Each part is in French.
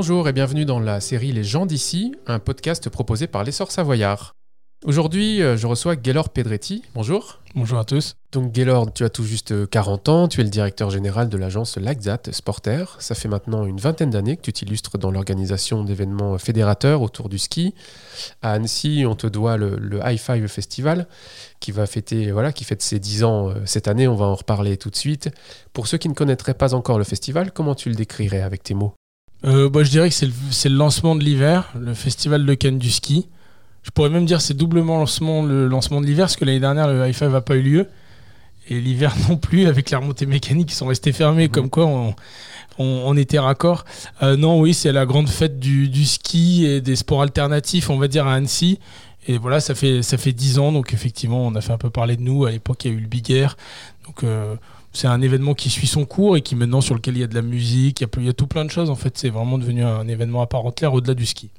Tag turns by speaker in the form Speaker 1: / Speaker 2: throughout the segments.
Speaker 1: Bonjour et bienvenue dans la série Les gens d'ici, un podcast proposé par l'essor savoyard. Aujourd'hui, euh, je reçois Gaylor Pedretti. Bonjour.
Speaker 2: Bonjour à tous.
Speaker 1: Donc Gaylor, tu as tout juste 40 ans, tu es le directeur général de l'agence Lagzat Sporter. Ça fait maintenant une vingtaine d'années que tu t'illustres dans l'organisation d'événements fédérateurs autour du ski. À Annecy, on te doit le, High Five Festival qui va fêter, voilà, qui fête ses 10 ans euh, cette année. On va en reparler tout de suite. Pour ceux qui ne connaîtraient pas encore le festival, comment tu le décrirais avec tes mots?
Speaker 2: Euh, bah, Je dirais que c'est le, le, lancement de l'hiver, le festival de Cannes du ski. Je pourrais même dire c'est doublement lancement, le lancement de l'hiver, parce que l'année dernière, le High Five n'a pas eu lieu. Et l'hiver non plus, avec les remontées mécaniques qui sont restées fermées, mmh. comme quoi on, on, était raccord. Euh, non, oui, c'est la grande fête du, ski et des sports alternatifs, on va dire, à Annecy. Et voilà, ça fait, ça fait 10 ans, donc effectivement, on a fait un peu parler de nous. À l'époque, il y a eu le Big Air. Donc, euh, c'est un événement qui suit son cours et qui maintenant, sur lequel il y a de la musique, il y a, tout plein de choses. En fait, c'est vraiment devenu un événement à part entière au-delà du ski.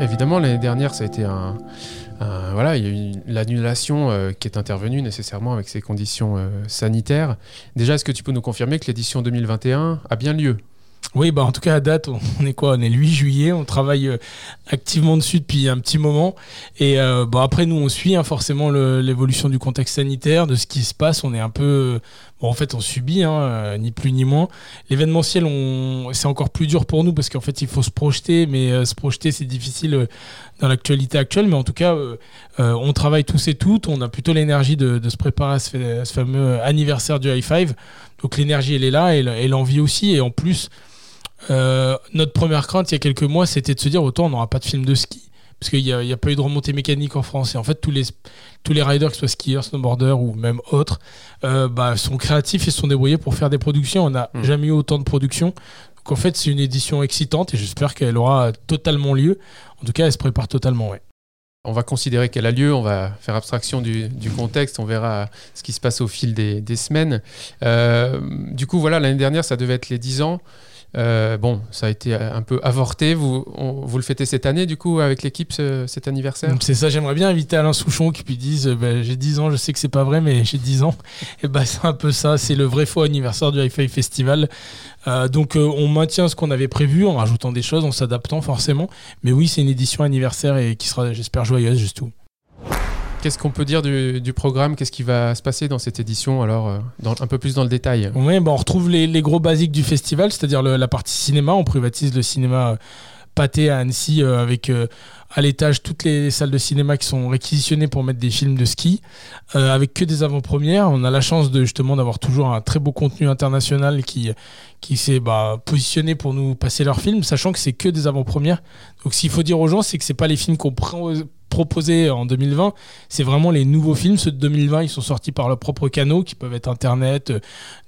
Speaker 1: Évidemment, l'année dernière, ça a été un, voilà, il y a eu l'annulation euh, qui est intervenue nécessairement avec ces conditions euh, sanitaires. Déjà, est-ce que tu peux nous confirmer que l'édition 2021 a bien lieu?
Speaker 2: Oui, bah en tout cas à date, on est quoi? On est le 8 juillet, on travaille euh, activement dessus depuis un petit moment. Et bon, après, nous, on suit hein, forcément l'évolution du contexte sanitaire, de ce qui se passe. On est un peu en fait, on subit, hein, euh, ni plus ni moins. L'événementiel, c'est encore plus dur pour nous parce qu'en fait, il faut se projeter, mais euh, se projeter, c'est difficile euh, dans l'actualité actuelle. Mais en tout cas, on travaille tous et toutes. On a plutôt l'énergie de, se préparer à ce, fameux anniversaire du High Five. Donc l'énergie, elle est là et l'envie aussi. Et en plus, notre première crainte il y a quelques mois, c'était de se dire autant on n'aura pas de film de ski parce qu'il n'y a, pas eu de remontée mécanique en France. Et en fait, tous les, tous les riders, que ce soit skieurs, snowboarders ou même autres, euh, bah, sont créatifs et sont débrouillés pour faire des productions. On n'a hmm. jamais eu autant de productions. Donc en fait, c'est une édition excitante et j'espère qu'elle aura totalement lieu. En tout cas, elle se prépare totalement, ouais.
Speaker 1: On va considérer qu'elle a lieu, on va faire abstraction du, contexte, on verra ce qui se passe au fil des, semaines. Euh, du coup, voilà, l'année dernière, ça devait être les 10 ans. Euh, bon, ça a été un peu avorté. Vous, le fêtez cette année, du coup, avec l'équipe, cet anniversaire?
Speaker 2: C'est ça, j'aimerais bien inviter Alain Souchon qui puis dise bah, J'ai 10 ans, je sais que c'est pas vrai, mais j'ai 10 ans. Et bah, c'est un peu ça, c'est le vrai faux anniversaire du Hi-Fi Festival. Euh, donc, euh, on maintient ce qu'on avait prévu en rajoutant des choses, en s'adaptant forcément. Mais oui, c'est une édition anniversaire et qui sera, j'espère, joyeuse, juste tout.
Speaker 1: Qu'est-ce qu'on peut dire du, programme? Qu'est-ce qui va se passer dans cette édition Alors, euh, un peu plus dans le détail?
Speaker 2: Oui, bah, on retrouve les, gros basiques du festival, c'est-à-dire la partie cinéma. On privatise le cinéma euh, pâté à Annecy euh, avec à l'étage toutes les salles de cinéma qui sont réquisitionnées pour mettre des films de ski, avec que des avant-premières. On a la chance de justement d'avoir toujours un très beau contenu international qui, qui s'est bah, positionné pour nous passer leurs films, sachant que c'est que des avant-premières. Donc s'il faut dire aux gens, c'est que c'est pas les films qu'on prend proposés en 2020, c'est vraiment les nouveaux films. Ceux de 2020, ils sont sortis par leurs propres canaux, qui peuvent être Internet, euh,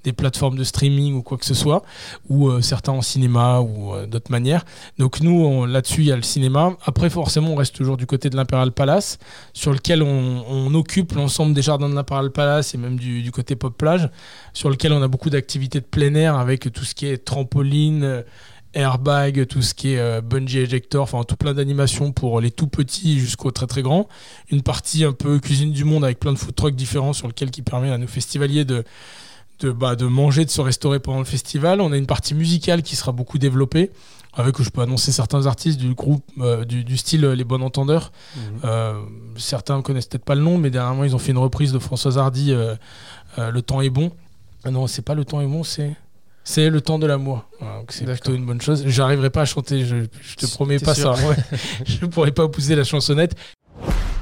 Speaker 2: des plateformes de streaming ou quoi que ce soit, ou euh, certains en cinéma ou euh, d'autres manières. Donc nous, là-dessus, il y a le cinéma. Après, forcément, on reste toujours du côté de l'Imperial Palace, sur lequel on, occupe l'ensemble des jardins de l'Imperial Palace et même du, du, côté pop plage, sur lequel on a beaucoup d'activités de plein air avec tout ce qui est trampoline airbag, tout ce qui est euh, bungee ejector, enfin tout plein d'animations pour les tout petits jusqu'aux très très grands. Une partie un peu cuisine du monde avec plein de food trucks différents sur lequel qui permet à nos festivaliers de de, bah, de manger, de se restaurer pendant le festival. On a une partie musicale qui sera beaucoup développée, avec, je peux annoncer certains artistes du groupe, euh, du, style Les Bons Entendeurs. Mhm. Euh, certains ne connaissent peut-être pas le nom, mais dernièrement, ils ont fait une reprise de Françoise Hardy, Le temps est bon. Ah non, c'est pas Le temps est bon, c'est... C'est le temps de l'amour. c'est plutôt une bonne chose. J'arriverai pas à chanter, je, te promets pas ça. je pourrais pas pousser la chansonnette.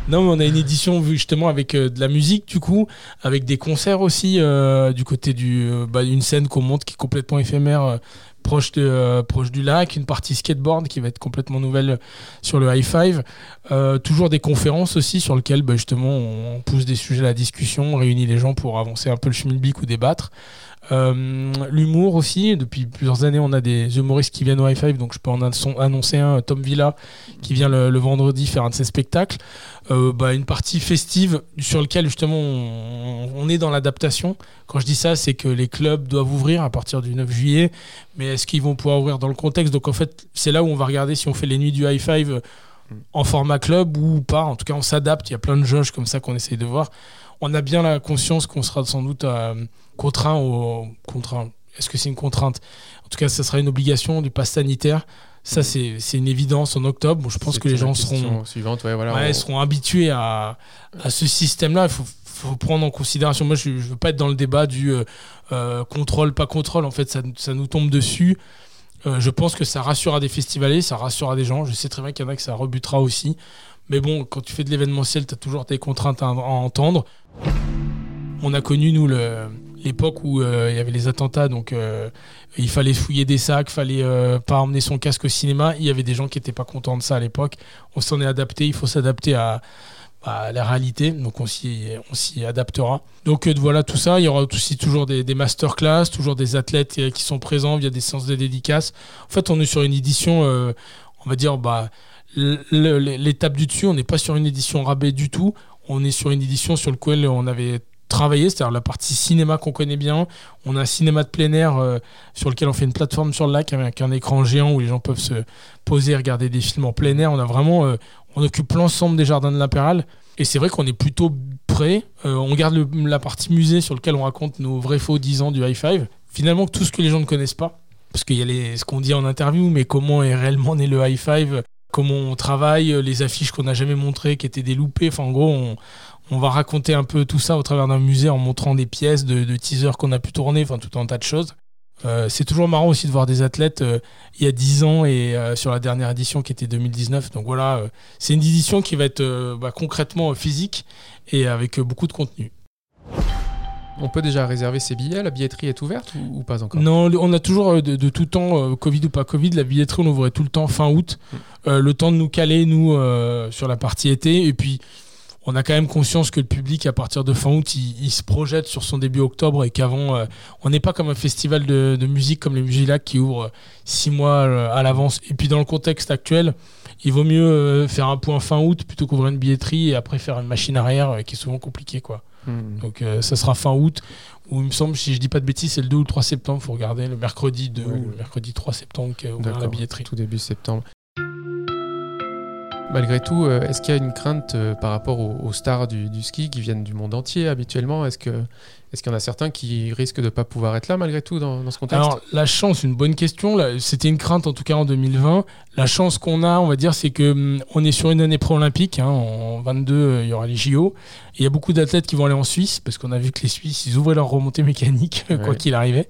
Speaker 2: Non, mais on a une édition justement avec euh, de la musique du coup, avec des concerts aussi euh, du côté du, euh, bah, une scène qu'on monte qui est complètement éphémère, proche de, proche du lac, une partie skateboard qui va être complètement nouvelle sur le high five, toujours des conférences aussi sur lesquelles bah, justement on pousse des sujets à la discussion, on réunit les gens pour avancer un peu le schmilblick ou débattre. Euh, l'humour aussi, depuis plusieurs années, on a des humoristes qui viennent au High Five, donc je peux en annoncer un, Tom Villa, qui vient le, vendredi faire un de ses spectacles. Euh, bah, une partie festive sur lequel justement on, est dans l'adaptation. Quand je dis ça, c'est que les clubs doivent ouvrir à partir du 9 juillet, mais est-ce qu'ils vont pouvoir ouvrir dans le contexte? Donc en fait, c'est là où on va regarder si on fait les nuits du High Five en format club ou pas. En tout cas, on s'adapte. Il y a plein de jauges comme ça qu'on essaye de voir. On a bien la conscience qu'on sera sans doute... à contraint, au, contraint est-ce que c'est une contrainte? En tout cas, ça sera une obligation du pass sanitaire. Ça, mm. c'est une évidence en octobre. Bon, je pense que les gens seront,
Speaker 1: suivante, ouais, voilà,
Speaker 2: seront habitués à, à ce système-là. Il faut, faut, prendre en considération. Moi, je ne veux pas être dans le débat du euh, euh, contrôle, pas contrôle. En fait, ça, ça nous tombe dessus. Euh, je pense que ça rassurera des festivaliers, ça rassurera des gens. Je sais très bien qu'il y en a que ça rebutera aussi. Mais bon, quand tu fais de l'événementiel, tu as toujours tes contraintes à, entendre. On a connu, nous, l'époque où il y avait les attentats, donc il fallait fouiller des sacs, fallait euh, pas emmener son casque au cinéma. Il y avait des gens qui n'étaient pas contents de ça à l'époque. On s'en est adapté, il faut s'adapter à, la réalité, donc on s'y adaptera. Donc euh, voilà tout ça, il y aura aussi toujours des, des masterclass, toujours des athlètes euh, qui sont présents via des séances de dédicaces. En fait, on est sur une édition, on va dire, bah, l'étape du dessus, on n'est pas sur une édition rabais du tout, on est sur une édition sur laquelle on avait travailler, c'est-à-dire la partie cinéma qu'on connaît bien. On a un cinéma de plein air euh, sur lequel on fait une plateforme sur le lac avec un écran géant où les gens peuvent se poser, regarder des films en plein air. On a vraiment, euh, on occupe l'ensemble des jardins de l'impérial. Et c'est vrai qu'on est plutôt prêt. Euh, on garde la partie musée sur lequel on raconte nos vrais faux 10 ans du high five. Finalement, tout ce que les gens ne connaissent pas. Parce qu'il y a les, ce qu'on dit en interview, mais comment est réellement né le high five comment on travaille, les affiches qu'on n'a jamais montrées, qui étaient des loupés. Enfin, en gros, on, va raconter un peu tout ça au travers d'un musée en montrant des pièces de, teasers qu'on a pu tourner, enfin tout un tas de choses. Euh, c'est toujours marrant aussi de voir des athlètes euh, il y a 10 ans et euh, sur la dernière édition qui était 2019. Donc voilà, c'est une édition qui va être bah, concrètement physique et avec beaucoup de contenu.
Speaker 1: On peut déjà réserver ses billets, la billetterie est ouverte ou, pas encore
Speaker 2: Non, on a toujours de, tout temps, Covid ou pas Covid, la billetterie on ouvrait tout le temps fin août, mm. le temps de nous caler nous sur la partie été et puis on a quand même conscience que le public, à partir de fin août, il, se projette sur son début octobre et qu'avant, euh, on n'est pas comme un festival de, musique comme les Musilac qui ouvre six mois euh, à l'avance. Et puis dans le contexte actuel, il vaut mieux euh, faire un point fin août plutôt qu'ouvrir une billetterie et après faire une machine arrière qui est souvent compliquée. Quoi. Hmm. Donc ça sera fin août, ou il me semble, si je dis pas de bêtises, c'est le 2 ou le 3 septembre, il faut regarder, le mercredi 2 ou le mercredi 3 septembre, qui la billetterie.
Speaker 1: Tout début septembre. Malgré tout, euh, est-ce qu'il y a une crainte euh, par rapport aux, stars du, ski qui viennent du monde entier habituellement? Est-ce que est-ce qu'il y en a certains qui risquent de ne pas pouvoir être là malgré tout dans, ce contexte?
Speaker 2: Alors, la chance, une bonne question. C'était une crainte en tout cas en 2020. La chance qu'on a, on va dire, c'est que hum, on est sur une année pré-olympique. Hein. en 22, euh, il y aura les JO. Il y a beaucoup d'athlètes qui vont aller en Suisse parce qu'on a vu que les Suisses, ils ouvraient leur remontée mécanique, quoi qu'il arrivait.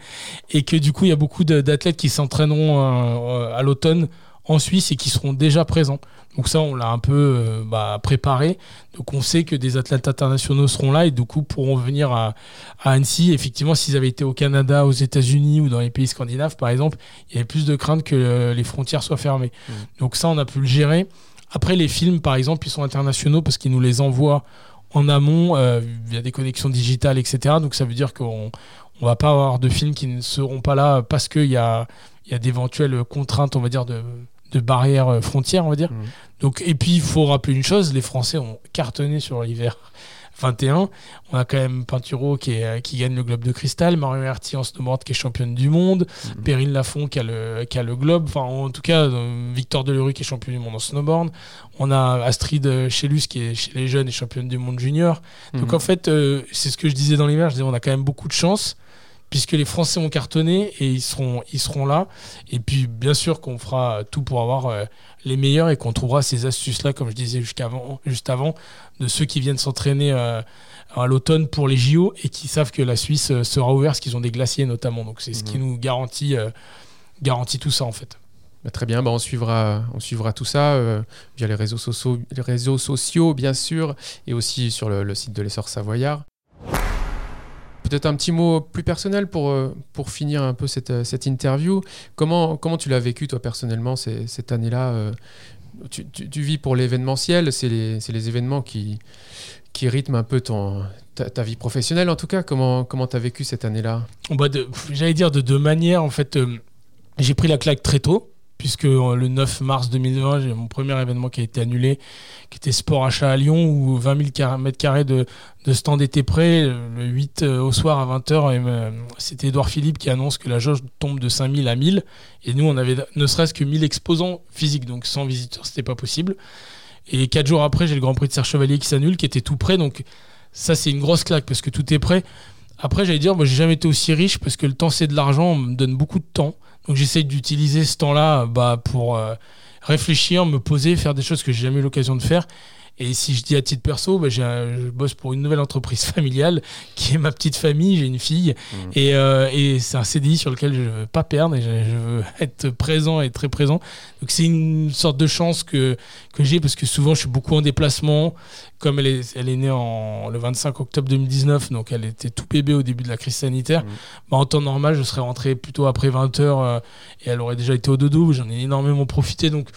Speaker 2: Et que du coup, il y a beaucoup d'athlètes qui s'entraîneront à l'automne en Suisse et qui seront déjà présents. Donc ça, on l'a un peu euh, bah, préparé. Donc on sait que des athlètes internationaux seront là et du coup pourront venir à, Annecy. Effectivement, s'ils avaient été au Canada, aux États-Unis ou dans les pays scandinaves, par exemple, il y avait plus de crainte que euh, les frontières soient fermées. Mmh. Donc ça, on a pu le gérer. Après, les films, par exemple, ils sont internationaux parce qu'ils nous les envoient en amont euh, via des connexions digitales, etc. Donc ça veut dire qu'on ne va pas avoir de films qui ne seront pas là parce qu'il y a, y a d'éventuelles contraintes, on va dire, de de barrières euh, frontières, on va dire. Mmh. Donc, et puis, il faut rappeler une chose, les Français ont cartonné sur l'hiver 21. On a quand même Pinturo qui, est, qui gagne le globe de cristal, Mario Herty en snowboard qui est championne du monde, mmh. Perrine Lafont qui a, le, qui a le globe, enfin en tout cas euh, Victor Delerue qui est champion du monde en snowboard. On a Astrid Chelus qui est chez les jeunes et championne du monde junior. Donc mmh. en fait, euh, c'est ce que je disais dans l'hiver, je disais on a quand même beaucoup de chance puisque les Français ont cartonné et ils seront, ils seront là. Et puis, bien sûr, qu'on fera tout pour avoir euh, les meilleurs et qu'on trouvera ces astuces-là, comme je disais juste avant, de ceux qui viennent s'entraîner euh, à l'automne pour les JO et qui savent que la Suisse euh, sera ouverte, parce qu'ils ont des glaciers notamment. Donc, c'est ce qui mhm. nous garantit, garantit tout ça, en fait.
Speaker 1: Bah, très bien, bah, on, suivra, on suivra tout ça via les réseaux, sociaux, les réseaux sociaux, bien sûr, et aussi sur le, le site de l'essor savoyard. Peut-être un petit mot plus personnel pour, euh, pour finir un peu cette, euh, cette interview. Comment, comment tu l'as vécu, toi, personnellement, cette année-là euh, tu, vis pour l'événementiel, c'est les, les, événements qui, qui rythment un peu ton, ta, vie professionnelle, en tout cas. Comment tu as vécu cette année-là?
Speaker 2: Bah J'allais dire de deux manières. En fait, j'ai pris la claque très tôt puisque euh, le 9 mars 2020, j'ai mon premier événement qui a été annulé, qui était Sport Achat à Lyon, où 20 000 mètres carrés de, de stand étaient prêts. Le 8 euh, au soir à 20h, euh, c'était Edouard Philippe qui annonce que la jauge tombe de 5 000 à 1000. Et nous, on avait ne serait-ce que 1000 exposants physiques, donc sans visiteurs, c'était pas possible. Et quatre jours après, j'ai le Grand Prix de Serre Chevalier qui s'annule, qui était tout prêt. Donc ça, c'est une grosse claque parce que tout est prêt. Après, j'allais dire, moi, j'ai jamais été aussi riche parce que le temps, c'est de l'argent, on me donne beaucoup de temps. Donc, j'essaye d'utiliser ce temps-là bah, pour euh, réfléchir, me poser, faire des choses que j'ai jamais eu l'occasion de faire. Et si je dis à titre perso, bah, je bosse pour une nouvelle entreprise familiale qui est ma petite famille. J'ai une fille mmh. et, euh, et c'est un CDI sur lequel je ne veux pas perdre et je, veux être présent et très présent. Donc c'est une sorte de chance que, que j'ai parce que souvent je suis beaucoup en déplacement. Comme elle est, elle est née en, le 25 octobre 2019, donc elle était tout bébé au début de la crise sanitaire. Mmh. Bah, en temps normal, je serais rentré plutôt après 20h euh, et elle aurait déjà été au dodo. J'en ai énormément profité. Donc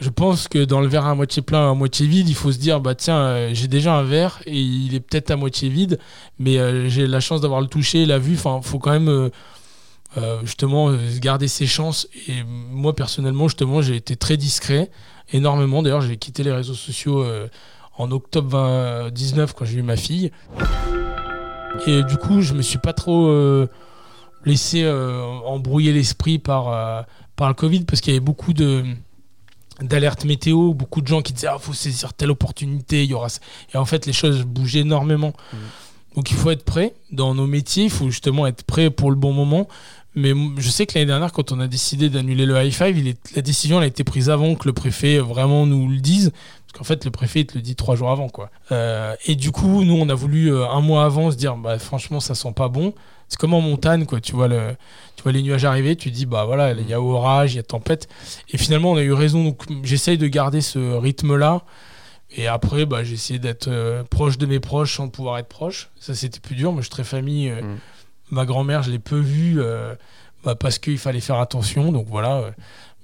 Speaker 2: je pense que dans le verre à moitié plein, à moitié vide, il faut se dire bah tiens, euh, j'ai déjà un verre et il est peut-être à moitié vide, mais euh, j'ai la chance d'avoir le touché, la vue. Enfin, faut quand même euh, justement garder ses chances. Et moi personnellement, justement, j'ai été très discret, énormément. D'ailleurs, j'ai quitté les réseaux sociaux en octobre 2019 quand j'ai eu ma fille. Et du coup, je me suis pas trop laissé embrouiller l'esprit par par le Covid parce qu'il y avait beaucoup de d'alerte météo, beaucoup de gens qui disaient ah faut saisir telle opportunité, il y aura et en fait les choses bougent énormément. Mm. Donc il faut être prêt dans nos métiers, il faut justement être prêt pour le bon moment. Mais je sais que l'année dernière, quand on a décidé d'annuler le high five, il est, la décision elle a été prise avant que le préfet vraiment nous le dise, parce qu'en fait le préfet te le dit trois jours avant quoi. Euh, et du coup, nous on a voulu euh, un mois avant se dire bah franchement ça sent pas bon c'est comme en montagne, quoi. Tu vois, le, tu vois les nuages arriver, tu dis, bah voilà, il y a orage, il y a tempête. Et finalement, on a eu raison. Donc, j'essaye de garder ce rythme-là. Et après, bah, j'ai essayé d'être euh, proche de mes proches sans pouvoir être proche. Ça, c'était plus dur. Moi, je suis très famille. Mm. Ma grand-mère, je l'ai peu vue bah, parce qu'il fallait faire attention. Donc voilà.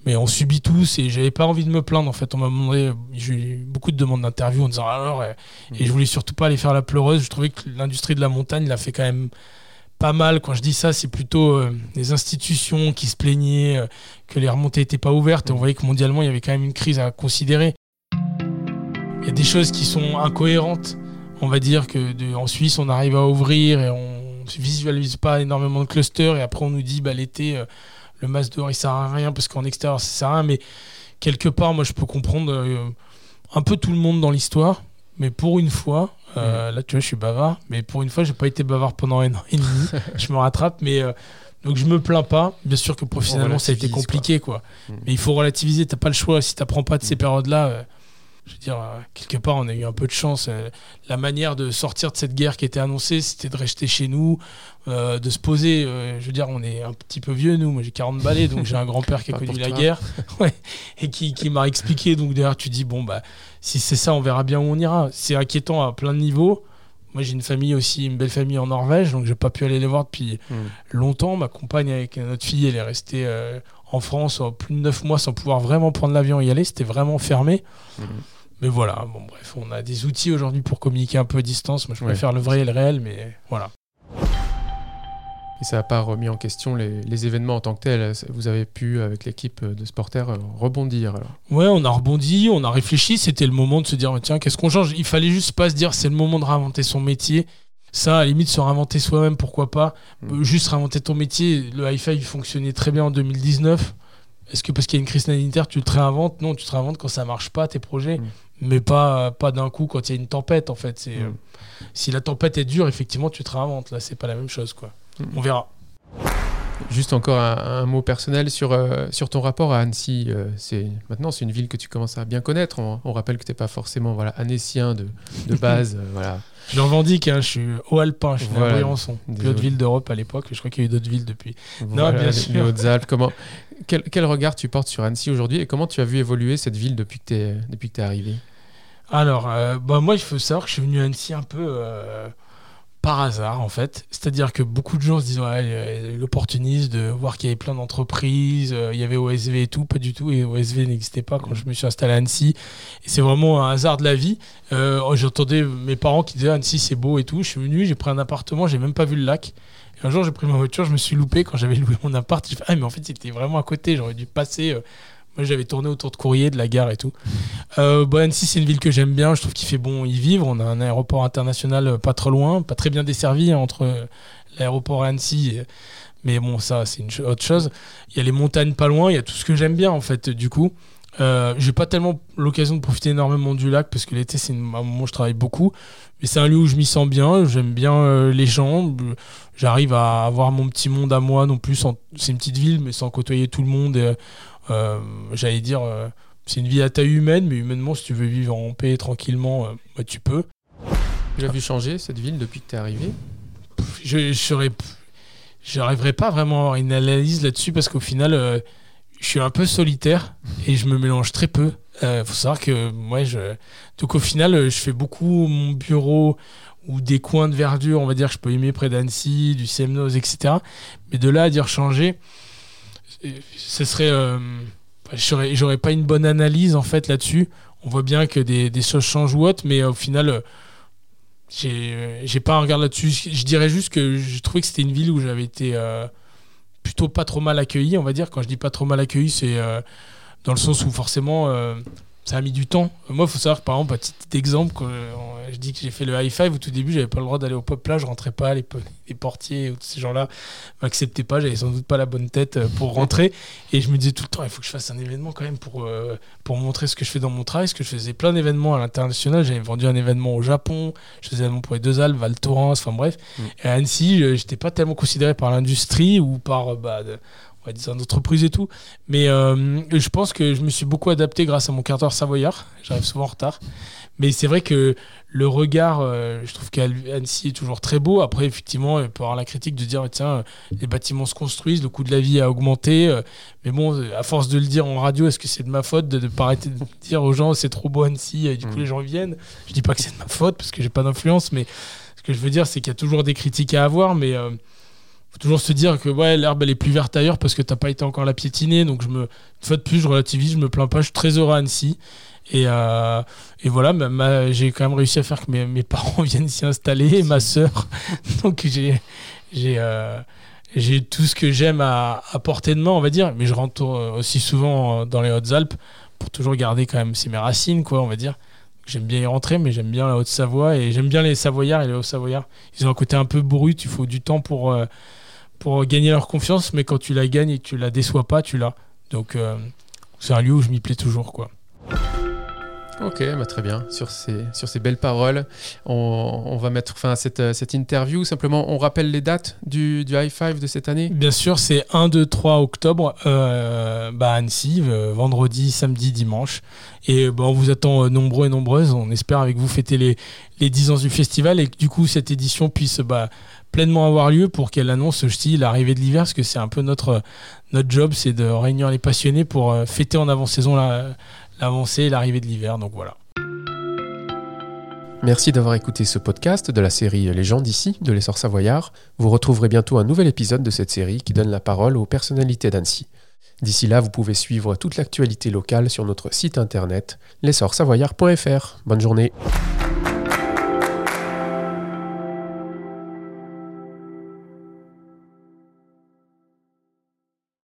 Speaker 2: Mais on subit tous et j'avais pas envie de me plaindre. En fait, on m'a demandé, j'ai eu beaucoup de demandes d'interview en disant alors. Et, et je voulais surtout pas aller faire la pleureuse. Je trouvais que l'industrie de la montagne l'a fait quand même pas mal. Quand je dis ça, c'est plutôt euh, les institutions qui se plaignaient euh, que les remontées n'étaient pas ouvertes. Et on voyait que mondialement, il y avait quand même une crise à considérer. Il y a des choses qui sont incohérentes. On va dire que en Suisse, on arrive à ouvrir et on visualise pas énormément de clusters. Et après, on nous dit bah, l'été, euh, le masque dehors, il sert à rien parce qu'en extérieur, ça sert à rien. Mais quelque part, moi, je peux comprendre un peu tout le monde dans l'histoire. Mais pour une fois, euh, là, tu vois, je suis bavard. Mais pour une fois, j'ai pas été bavard pendant un an et demi. je me rattrape. Mais euh, donc, je me plains pas. Bien sûr que professionnellement, ça a été compliqué. Quoi. Mm. Mais il faut relativiser. T'as pas le choix. Si t'apprends pas de ces mm. périodes-là, euh, je veux dire, quelque part, on a eu un peu de chance. la manière de sortir de cette guerre qui était annoncée, c'était de rester chez nous, de se poser. je veux dire, on est un petit peu vieux, nous. Moi, j'ai 40 balais, donc j'ai un grand-père qui a connu la guerre ouais, et qui, qui m'a expliqué. Donc, derrière, tu dis, bon, bah si c'est ça, on verra bien où on ira. C'est inquiétant à plein de niveaux. Moi, j'ai une famille aussi, une belle famille en Norvège, donc j'ai pas pu aller les voir depuis hmm. longtemps. Ma compagne avec notre fille, elle est restée euh, en France plus de 9 mois sans pouvoir vraiment prendre l'avion et y aller. C'était vraiment fermé. Hmm. Mais voilà, bon bref, on a des outils aujourd'hui pour communiquer un peu à distance. Moi, je préfère le vrai et le réel, mais voilà.
Speaker 1: Et ça n'a pas remis en question les, événements en tant que tels. Vous avez pu, avec l'équipe de Sporter, rebondir alors.
Speaker 2: Ouais, on a rebondi, on a réfléchi. C'était le moment de se dire tiens, qu'est-ce qu'on change? Il fallait juste pas se dire c'est le moment de réinventer son métier. Ça, à la limite, se réinventer soi-même, pourquoi pas. Mm. Juste réinventer ton métier. Le hi-fi fonctionnait très bien en 2019. Est-ce que parce qu'il y a une crise sanitaire, tu te réinventes? Non, tu te réinventes quand ça marche pas, tes projets. Mm. Mais pas, pas d'un coup quand il y a une tempête, en fait. C'est, mm. euh, si la tempête est dure, effectivement, tu te réinventes. Là, c'est pas la même chose, quoi. On verra.
Speaker 1: Juste encore un, mot personnel sur, euh, sur ton rapport à Annecy. Euh, c'est maintenant, c'est une ville que tu commences à bien connaître. On, rappelle que tu n'es pas forcément voilà, annécien de, de base. euh, voilà.
Speaker 2: Je revendique, hein, je suis haut alpin, je suis voilà. à Briançon. Plus haute ville d'Europe à l'époque. Je crois qu'il y a eu d'autres villes depuis.
Speaker 1: non, bien sûr. Les Hautes-Alpes. Comment, quel, quel, regard tu portes sur Annecy aujourd'hui et comment tu as vu évoluer cette ville depuis que tu es, depuis que es arrivé?
Speaker 2: Alors, euh, bah, moi, il faut savoir que je suis venu à Annecy un peu par hasard en fait. C'est-à-dire que beaucoup de gens se disent ouais, l'opportunisme de voir qu'il y avait plein d'entreprises, euh, il y avait OSV et tout, pas du tout, et OSV n'existait pas quand je me suis installé à Annecy. Et c'est vraiment un hasard de la vie. Euh, j'entendais mes parents qui disaient Annecy c'est beau et tout. Je suis venu, j'ai pris un appartement, j'ai même pas vu le lac. Et un jour j'ai pris ma voiture, je me suis loupé quand j'avais loué mon appart. J'ai fait, ah mais en fait c'était vraiment à côté, j'aurais dû passer. Euh, moi, j'avais tourné autour de Courrier, de la gare et tout. Euh, Annecy, c'est une ville que j'aime bien. Je trouve qu'il fait bon y vivre. On a un aéroport international euh, pas trop loin, pas très bien desservi hein, entre euh, l'aéroport et Annecy. Mais bon, ça, c'est une autre chose. Il y a les montagnes pas loin. Il y a tout ce que j'aime bien, en fait, du coup. Euh, j'ai pas tellement l'occasion de profiter énormément du lac parce que l'été c'est un moment où je travaille beaucoup. Mais c'est un lieu où je m'y sens bien. J'aime bien les gens. J'arrive à avoir mon petit monde à moi non plus. C'est une petite ville mais sans côtoyer tout le monde. J'allais dire, c'est une vie à taille humaine, mais humainement si tu veux vivre en paix tranquillement, bah, tu peux.
Speaker 1: Tu l'as vu changer cette ville depuis que tu es arrivé
Speaker 2: Je serais j'arriverai pas vraiment à avoir une analyse là-dessus parce qu'au final, je suis un peu solitaire et je me mélange très peu. Il euh, faut savoir que moi, je... donc au final, je fais beaucoup mon bureau ou des coins de verdure, on va dire, que je peux aimer près d'Annecy, du Semnoz, etc. Mais de là à dire changer, ce serait, euh, j'aurais pas une bonne analyse en fait là-dessus. On voit bien que des, choses changent ou autre, mais au final, j'ai pas un regard là-dessus. Je dirais juste que je trouvais que c'était une ville où j'avais été euh, plutôt pas trop mal accueilli, on va dire. Quand je dis pas trop mal accueilli, c'est euh, dans le sens où forcément euh, ça a mis du temps. Moi, il faut savoir, par exemple, un petit exemple, quand euh, je dis que j'ai fait le high five au tout début, j'avais pas le droit d'aller au pop là, je rentrais pas, les, les portiers ou tous ces gens-là m'acceptaient pas, j'avais sans doute pas la bonne tête euh, pour rentrer. Et je me disais tout le temps, il faut que je fasse un événement quand même pour, euh, pour montrer ce que je fais dans mon travail, parce que je faisais plein d'événements à l'international. J'avais vendu un événement au Japon, je faisais un événement pour les deux Alpes, Val Thorens, enfin bref. Mm. Et à Annecy, j'étais pas tellement considéré par l'industrie ou par. Bah, des entreprises et tout. Mais euh, je pense que je me suis beaucoup adapté grâce à mon quart d'heure savoyard. J'arrive souvent en retard. Mais c'est vrai que le regard, euh, je trouve qu'Annecy est toujours très beau. Après, effectivement, il peut y avoir la critique de dire tiens, les bâtiments se construisent, le coût de la vie a augmenté. Euh, mais bon, à force de le dire en radio, est-ce que c'est de ma faute de ne pas arrêter de dire aux gens c'est trop beau Annecy et du coup mm. les gens viennent? Je dis pas que c'est de ma faute parce que j'ai pas d'influence, mais ce que je veux dire, c'est qu'il y a toujours des critiques à avoir. Mais faut toujours se dire que ouais, l'herbe elle est plus verte ailleurs parce que t'as pas été encore la piétiner. Donc je me, une fois de plus, je relativise, je me plains pas, je suis très heureux à Annecy. Et, euh, et voilà, j'ai quand même réussi à faire que mes, mes parents viennent s'y installer, et ma sœur. donc euh, j'ai tout ce que j'aime à, à, portée de main, on va dire. Mais je rentre aussi souvent dans les Hautes-Alpes pour toujours garder quand même mes racines, quoi, on va dire. J'aime bien y rentrer, mais j'aime bien la Haute-Savoie et j'aime bien les Savoyards et les Hauts-Savoyards. Ils ont un côté un peu brut, il faut du temps pour, euh, gagner leur confiance, mais quand tu la gagnes et que tu la déçois pas, tu l'as. Donc euh, c'est un lieu où je m'y plais toujours.
Speaker 1: Ok, bah très bien. Sur ces, sur ces belles paroles, on, va mettre fin à cette, cette, interview. Simplement, on rappelle les dates du, du High Five de cette année?
Speaker 2: Bien sûr, c'est 1, 2, 3 octobre euh, bah, Annecy, euh, vendredi, samedi, dimanche. Et bah, on vous attend euh, nombreux et nombreuses. On espère avec vous fêter les, les 10 ans du festival et que du coup, cette édition puisse bah, pleinement avoir lieu pour qu'elle annonce aussi l'arrivée de l'hiver, parce que c'est un peu notre, notre job, c'est de réunir les passionnés pour euh, fêter en avant-saison l'avancée et l'arrivée de l'hiver. Donc voilà.
Speaker 1: Merci d'avoir écouté ce podcast de la série Les gens d'ici de l'essor savoyard. Vous retrouverez bientôt un nouvel épisode de cette série qui donne la parole aux personnalités d'Annecy. D'ici là, vous pouvez suivre toute l'actualité locale sur notre site internet l'essorsavoyard.fr. Bonne journée.